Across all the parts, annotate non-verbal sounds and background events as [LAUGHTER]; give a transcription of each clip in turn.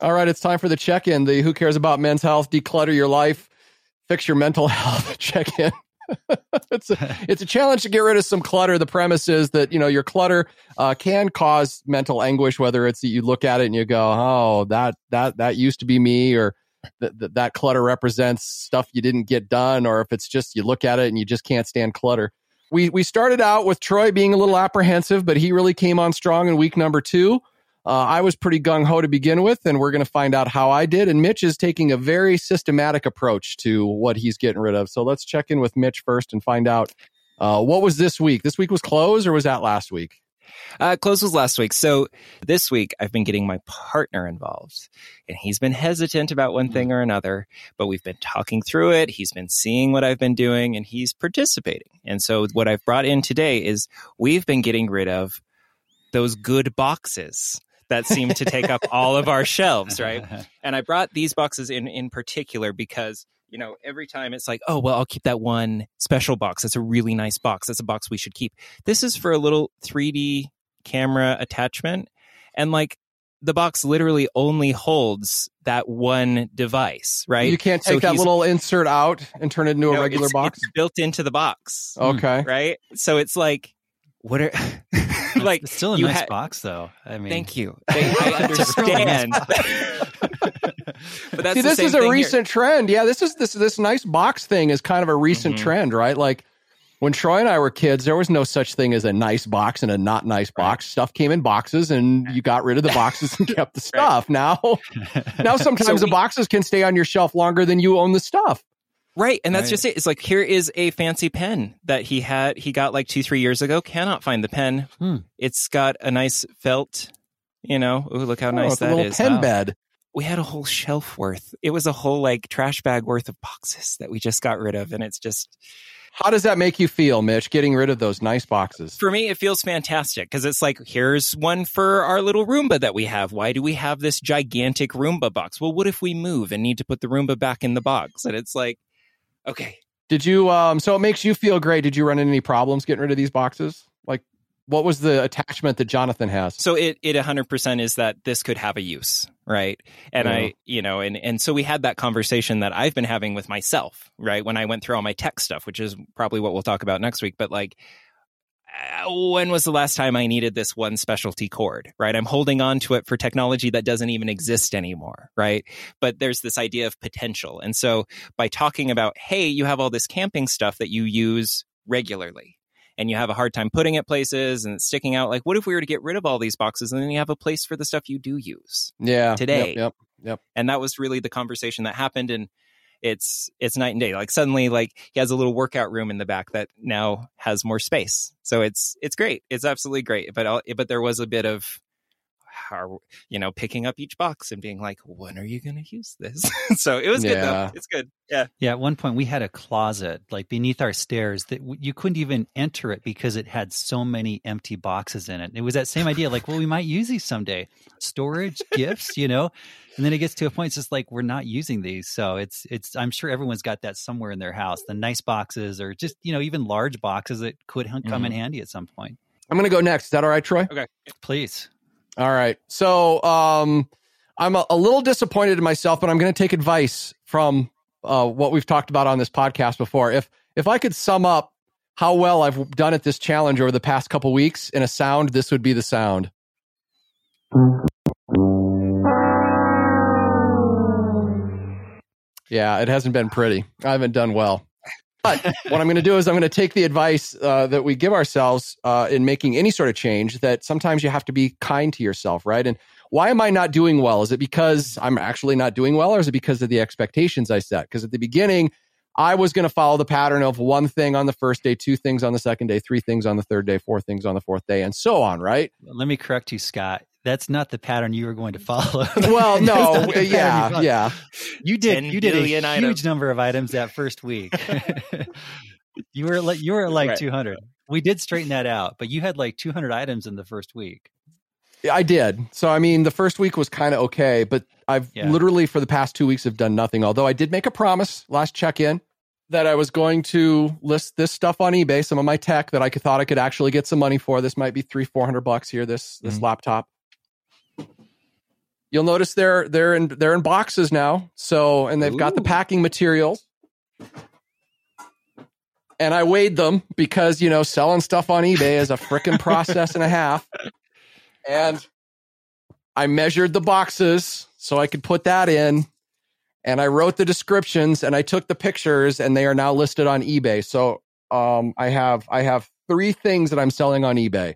All right, it's time for the check in. The Who Cares About Men's Health, Declutter Your Life, Fix Your Mental [LAUGHS] Health check in. [LAUGHS] it's a [LAUGHS] it's a challenge to get rid of some clutter. The premise is that you know your clutter uh, can cause mental anguish. Whether it's that you look at it and you go, "Oh, that that that used to be me," or that that, that clutter represents stuff you didn't get done, or if it's just you look at it and you just can't stand clutter. We we started out with Troy being a little apprehensive, but he really came on strong in week number two. Uh, I was pretty gung ho to begin with, and we're going to find out how I did. And Mitch is taking a very systematic approach to what he's getting rid of. So let's check in with Mitch first and find out uh, what was this week. This week was clothes, or was that last week? Uh, close was last week. So this week I've been getting my partner involved and he's been hesitant about one thing or another, but we've been talking through it. He's been seeing what I've been doing and he's participating. And so what I've brought in today is we've been getting rid of those good boxes that seem to take up all of our shelves, [LAUGHS] right? And I brought these boxes in in particular because you know every time it's like, oh well, I'll keep that one special box. That's a really nice box. That's a box we should keep. This is for a little 3D camera attachment, and like the box literally only holds that one device, right? You can't take so that little insert out and turn it into a regular it's, box. It's built into the box. Okay, right. So it's like what are [LAUGHS] like it's still a nice ha- box though i mean thank you [LAUGHS] i understand [LAUGHS] but that's See, this is a recent here. trend yeah this is this this nice box thing is kind of a recent mm-hmm. trend right like when Troy and I were kids, there was no such thing as a nice box and a not nice box. Right. Stuff came in boxes, and you got rid of the boxes and kept the stuff. Right. Now, now sometimes so we, the boxes can stay on your shelf longer than you own the stuff. Right. And that's right. just it. It's like, here is a fancy pen that he had, he got like two, three years ago. Cannot find the pen. Hmm. It's got a nice felt, you know, ooh, look how oh, nice that is. pen wow. bed. We had a whole shelf worth. It was a whole like trash bag worth of boxes that we just got rid of. And it's just, how does that make you feel, Mitch, getting rid of those nice boxes? For me, it feels fantastic because it's like, here's one for our little Roomba that we have. Why do we have this gigantic Roomba box? Well, what if we move and need to put the Roomba back in the box? And it's like, Okay. Did you um so it makes you feel great. Did you run into any problems getting rid of these boxes? Like what was the attachment that Jonathan has? So it it 100% is that this could have a use, right? And yeah. I, you know, and and so we had that conversation that I've been having with myself, right? When I went through all my tech stuff, which is probably what we'll talk about next week, but like Uh, when was the last time I needed this one specialty cord, right? I'm holding on to it for technology that doesn't even exist anymore, right? But there's this idea of potential. And so by talking about, hey, you have all this camping stuff that you use regularly and you have a hard time putting it places and it's sticking out, like what if we were to get rid of all these boxes and then you have a place for the stuff you do use? Yeah. Today. Yep. Yep. yep. And that was really the conversation that happened. And it's it's night and day. Like suddenly, like he has a little workout room in the back that now has more space. So it's it's great. It's absolutely great. But but there was a bit of are you know picking up each box and being like when are you going to use this? [LAUGHS] So it was yeah. good though. It's good. Yeah. Yeah at one point we had a closet like beneath our stairs that you couldn't even enter it because it had so many empty boxes in it. It was that same idea like well we might use these someday. Storage gifts you know? And then it gets to a point it's just like we're not using these. So it's it's i'm sure everyone's got that somewhere in their house the nice boxes or just you know even large boxes that could come mm-hmm. in handy at some point. I'm going to go next. Is that all right troy? Okay. Please all right. So um, I'm a, a, little disappointed in myself, but I'm going to take advice from uh, what we've talked about on this podcast before. If if I could sum up how well I've done at this challenge over the past couple weeks in a sound, this would be the sound. Yeah, it hasn't been pretty. I haven't done well. But what I'm going to do is I'm going to take the advice uh, that we give ourselves uh, in making any sort of change that sometimes you have to be kind to yourself, right? And why am I not doing well? Is it because I'm actually not doing well or is it because of the expectations I set? Because at the beginning, I was going to follow the pattern of one thing on the first day, two things on the second day, three things on the third day, four things on the fourth day, and so on, right? Let me correct you, Scot that's not the pattern you were going to follow. [LAUGHS] well, no, yeah, yeah. You did you did a huge items. number of items that first week. [LAUGHS] you were like you were like right. 200. We did straighten that out, but you had like 200 items in the first week. I did. So I mean, the first week was kind of okay, but I've yeah. literally for the past 2 weeks have done nothing. Although I did make a promise last check-in that I was going to list this stuff on eBay, some of my tech that I thought I could actually get some money for. This might be three, four hundred bucks here. This this mm-hmm. laptop, you'll notice they're they're in they're in boxes now. So and they've Ooh. got the packing materials. And I weighed them because you know selling stuff on eBay is a freaking process and a half. And I measured the boxes so I could put that in. And I wrote the descriptions and I took the pictures and they are now listed on eBay. So um, I have I have three things that I'm selling on eBay.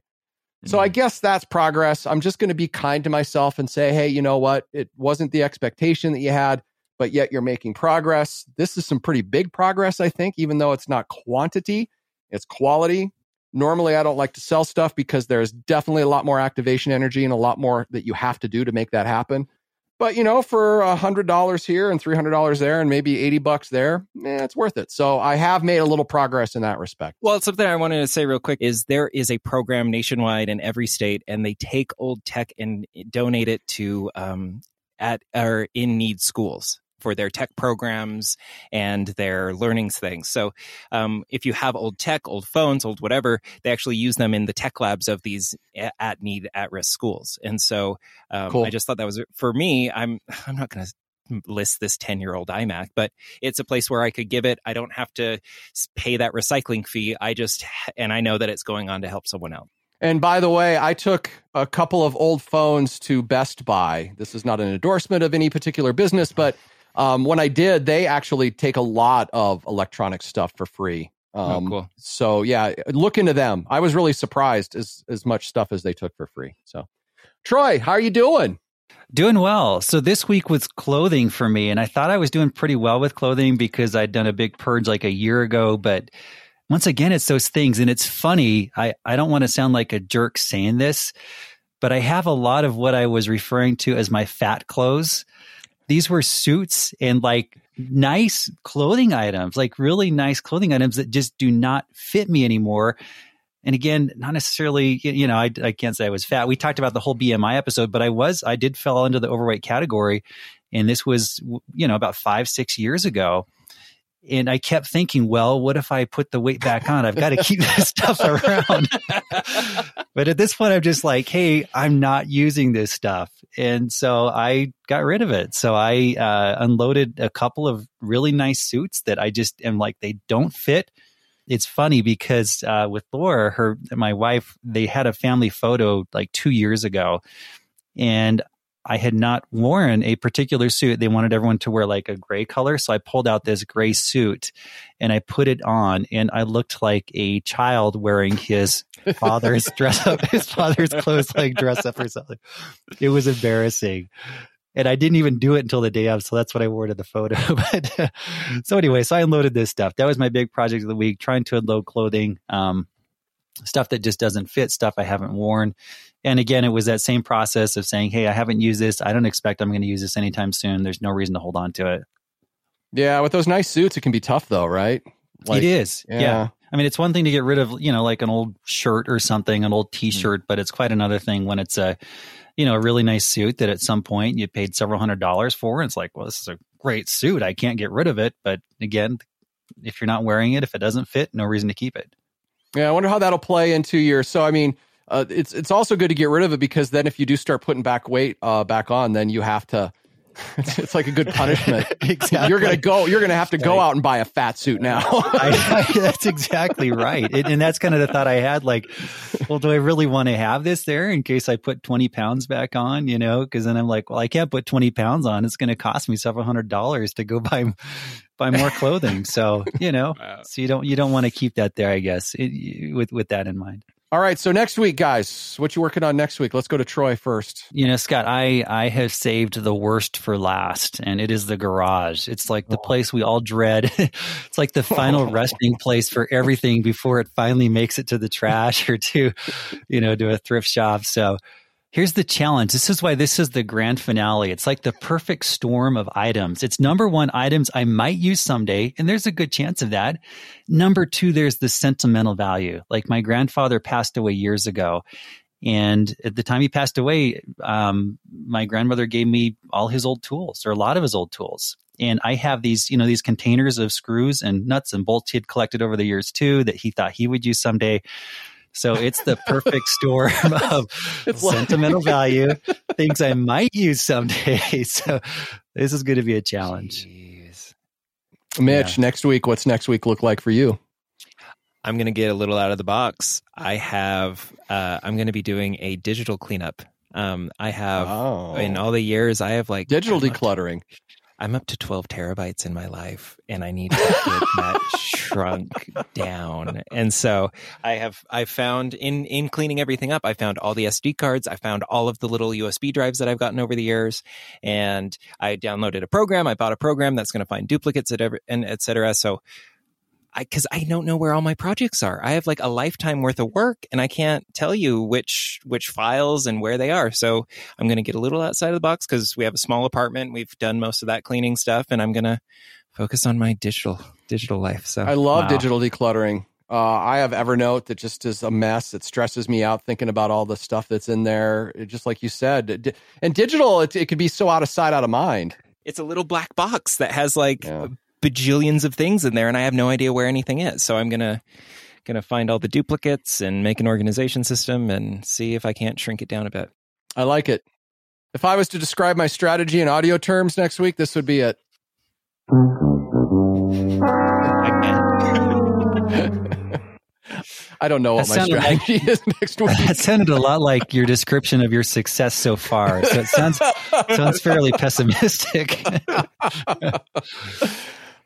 So I mm-hmm. guess that's progress. I'm just going to be kind to myself and say, hey, you know what? It wasn't the expectation that you had, but yet you're making progress. This is some pretty big progress, I think, even though it's not quantity, it's quality. Normally, I don't like to sell stuff because there's definitely a lot more activation energy and a lot more that you have to do to make that happen. But you know, for a hundred dollars here and three hundred dollars there, and maybe eighty bucks there, eh, it's worth it. So I have made a little progress in that respect. Well, something I wanted to say real quick is there is a program nationwide in every state, and they take old tech and donate it to um, at or in need schools for their tech programs and their learning things. So um, if you have old tech, old phones, old whatever, they actually use them in the tech labs of these at need, at risk schools. And so um, cool. I just thought that was for me. I'm [SIGHS] I'm not going to list this 10 year old iMac, but it's a place where I could give it. I don't have to pay that recycling fee. I just, and I know that it's going on to help someone out. And by the way, I took a couple of old phones to Best Buy. This is not an endorsement of any particular business, but um, when I did, they actually take a lot of electronic stuff for free. Oh, um, oh, cool. So yeah, look into them. I was really surprised as as much stuff as they took for free. So, Troy, how are you doing? Doing well. So this week was clothing for me, and I thought I was doing pretty well with clothing because I'd done a big purge like a year ago. But once again, it's those things, and it's funny. I I don't want to sound like a jerk saying this, but I have a lot of what I was referring to as my fat clothes these were suits and like nice clothing items, like really nice clothing items that just do not fit me anymore. And again, not necessarily, you know, I, I can't say I was fat. We talked about the whole BMI episode, but I was, I did fall into the overweight category. And this was, you know, about five, six years ago and I kept thinking, well, what if I put the weight back on? I've got to keep this [LAUGHS] stuff around. [LAUGHS] but at this point, I'm just like, hey, I'm not using this stuff. And so I got rid of it. So I uh, unloaded a couple of really nice suits that I just am like, they don't fit. It's funny because uh, with Laura, her, my wife, they had a family photo like two years ago. And I had not worn a particular suit. They wanted everyone to wear like a gray color. So I pulled out this gray suit and I put it on and I looked like a child wearing his father's [LAUGHS] dress up, his father's clothes like dress up or something. It was embarrassing. And I didn't even do it until the day of. So that's what I wore to the photo. [LAUGHS] but uh, so anyway, so I unloaded this stuff. That was my big project of the week, trying to unload clothing. Um, stuff that just doesn't fit, stuff I haven't worn. And again, it was that same process of saying, Hey, I haven't used this. I don't expect I'm going to use this anytime soon. There's no reason to hold on to it. Yeah. With those nice suits, it can be tough though, right? Like, it is. Yeah. yeah. I mean, it's one thing to get rid of, you know, like an old shirt or something, an old t shirt, mm-hmm. but it's quite another thing when it's a, you know, a really nice suit that at some point you paid several hundred dollars for. And it's like, well, this is a great suit. I can't get rid of it. But again, if you're not wearing it, if it doesn't fit, no reason to keep it. Yeah, I wonder how that'll play into your. So, I mean, uh, it's it's also good to get rid of it because then if you do start putting back weight uh, back on, then you have to. It's, [LAUGHS] it's like a good punishment. [LAUGHS] exactly. You're gonna go. You're gonna have to go out and buy a fat suit now. [LAUGHS] I, I, that's exactly right, it, and that's kind of the thought I had. Like, well, do I really want to have this there in case I put 20 pounds back on? You know, because then I'm like, well, I can't put 20 pounds on. It's going to cost me several hundred dollars to go buy buy more clothing. [LAUGHS] So you know, wow. so you don't you don't want to keep that there. I guess it, with with that in mind. All right, so next week, guys, what you working on next week? Let's go to Troy first. You know, Scot, I I have saved the worst for last, and it is the garage. It's like the oh. place we all dread. [LAUGHS] it's like the final [LAUGHS] resting place for everything before it finally makes it to the trash or to, you know, to a thrift shop. So Here's the challenge. This is why this is the grand finale. It's like the perfect storm of items. It's number one, items I might use someday, and there's a good chance of that. Number two, there's the sentimental value. Like my grandfather passed away years ago. And at the time he passed away, um, my grandmother gave me all his old tools or a lot of his old tools. And I have these, you know, these containers of screws and nuts and bolts he had collected over the years too that he thought he would use someday. So it's the perfect storm [LAUGHS] of it's sentimental value, [LAUGHS] things I might use someday. [LAUGHS] So this is going to be a challenge. Jeez. Mitch, yeah. next week, what's next week look like for you? I'm going to get a little out of the box. I have, uh, I'm going to be doing a digital cleanup. Um, I have oh. in all the years I have like digital decluttering. I'm up to 12 terabytes in my life and I need to get that [LAUGHS] shrunk down. And so I have, I found in, in cleaning everything up, I found all the SD cards. I found all of the little USB drives that I've gotten over the years. And I downloaded a program. I bought a program that's going to find duplicates and et cetera. So I because I don't know where all my projects are. I have like a lifetime worth of work, and I can't tell you which which files and where they are. So I'm going to get a little outside of the box because we have a small apartment. We've done most of that cleaning stuff, and I'm going to focus on my digital digital life. So I love wow. digital decluttering. Uh, I have Evernote that just is a mess. It stresses me out thinking about all the stuff that's in there. It, just like you said, and digital, it, it could be so out of sight, out of mind. It's a little black box that has like yeah bajillions of things in there and I have no idea where anything is. So I'm going to going to find all the duplicates and make an organization system and see if I can't shrink it down a bit. I like it. If I was to describe my strategy in audio terms next week, this would be it. [LAUGHS] I don't know what that my strategy like, is next [LAUGHS] week. That sounded a lot like your description of your success so far. So it sounds sounds fairly pessimistic. [LAUGHS]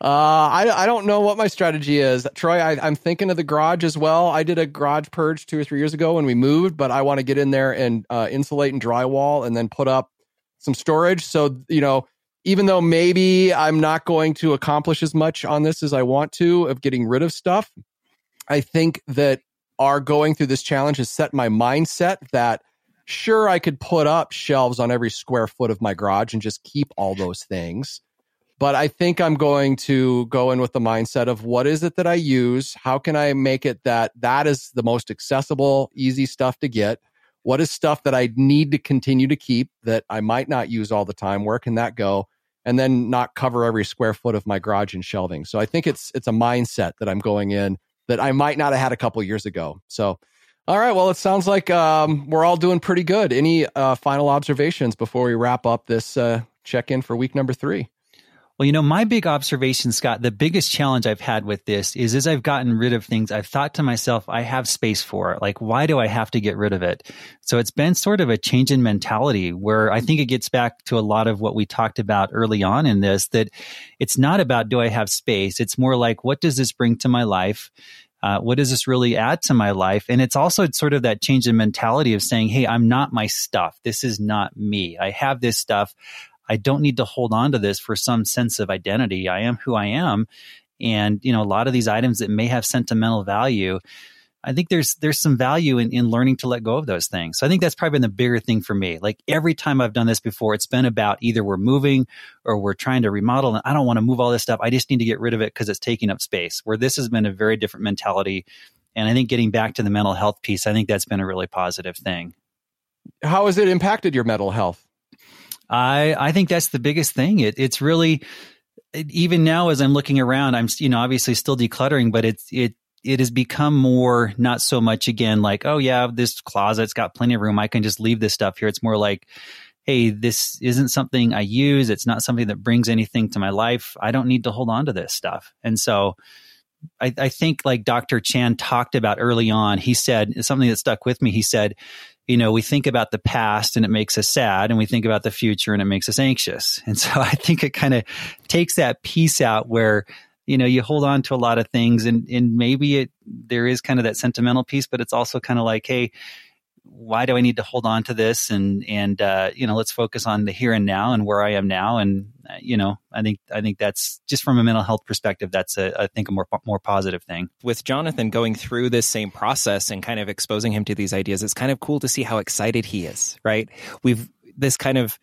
Uh, I, I don't know what my strategy is. Troy, I, am thinking of the garage as well. I did a garage purge two or three years ago when we moved, but I want to get in there and uh, insulate and drywall and then put up some storage. So, you know, even though maybe I'm not going to accomplish as much on this as I want to of getting rid of stuff, I think that our going through this challenge has set my mindset that sure, I could put up shelves on every square foot of my garage and just keep all those things but I think I'm going to go in with the mindset of what is it that I use? How can I make it that that is the most accessible, easy stuff to get? What is stuff that I need to continue to keep that I might not use all the time? Where can that go? And then not cover every square foot of my garage and shelving. So I think it's it's a mindset that I'm going in that I might not have had a couple years ago. So all right. Well, it sounds like um, we're all doing pretty good. Any uh, final observations before we wrap up this uh, check in for week number three? Well, you know, my big observation, Scot, the biggest challenge I've had with this is as I've gotten rid of things, I've thought to myself, I have space for it. Like, why do I have to get rid of it? So it's been sort of a change in mentality where I think it gets back to a lot of what we talked about early on in this, that it's not about do I have space? It's more like, what does this bring to my life? Uh, what does this really add to my life? And it's also sort of that change in mentality of saying, Hey, I'm not my stuff. This is not me. I have this stuff. I don't need to hold on to this for some sense of identity. I am who I am. And, you know, a lot of these items that may have sentimental value, I think there's there's some value in, in learning to let go of those things. So I think that's probably been the bigger thing for me. Like every time I've done this before, it's been about either we're moving or we're trying to remodel and I don't want to move all this stuff. I just need to get rid of it because it's taking up space. Where this has been a very different mentality. And I think getting back to the mental health piece, I think that's been a really positive thing. How has it impacted your mental health? I I think that's the biggest thing. It, it's really even now as I'm looking around, I'm you know obviously still decluttering, but it's it it has become more not so much again like oh yeah this closet's got plenty of room I can just leave this stuff here. It's more like hey this isn't something I use. It's not something that brings anything to my life. I don't need to hold on to this stuff, and so. I, I think like Dr. Chan talked about early on, he said something that stuck with me. He said, you know, we think about the past and it makes us sad, and we think about the future and it makes us anxious. [LAUGHS] And so I think it kind of takes that piece out where, you know, you hold on to a lot of things and, and maybe it, there is kind of that sentimental piece, but it's also kind of like, hey, why do I need to hold on to this? And and uh, you know, let's focus on the here and now and where I am now. And uh, you know, I think I think that's just from a mental health perspective, that's a, I think a more more positive thing. With Jonathan going through this same process and kind of exposing him to these ideas, it's kind of cool to see how excited he is. Right? We've this kind of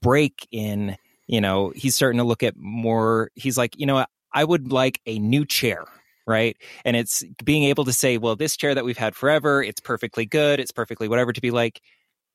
break in. You know, he's starting to look at more. He's like, you know, I would like a new chair right? And it's being able to say, well, this chair that we've had forever, it's perfectly good, it's perfectly whatever, to be like,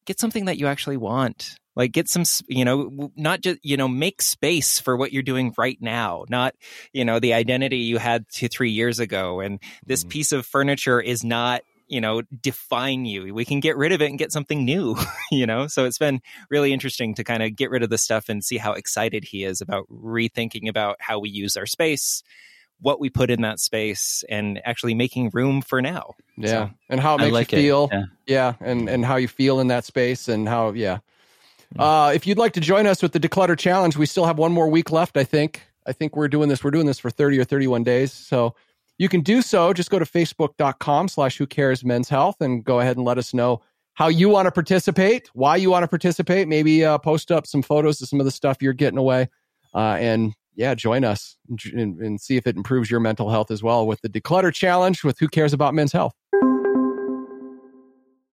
get something that you actually want. Like get some, you know, not just, you know, make space for what you're doing right now, not, you know, the identity you had two, three years ago. And this mm-hmm. piece of furniture is not you know, define you. We can get rid of it and get something new, [LAUGHS] you know? So it's been really interesting to kind of get rid of the stuff and see how excited he is about rethinking about how we use our space, what we put in that space, and actually making room for now. Yeah. So, and how it makes like you feel. Yeah. Yeah. And, and how you feel in that space and how, yeah. Hmm. Uh, if you'd like to join us with the Declutter Challenge, we still have one more week left, I think. I think we're doing this. We're doing this for 30 or 31 days. So you can do so. Just go to facebook.com slash who cares men's health and go ahead and let us know how you want to participate, why you want to participate. Maybe uh, post up some photos of some of the stuff you're getting away. Uh, and yeah, join us and, and see if it improves your mental health as well with the Declutter Challenge with Who Cares About Men's Health.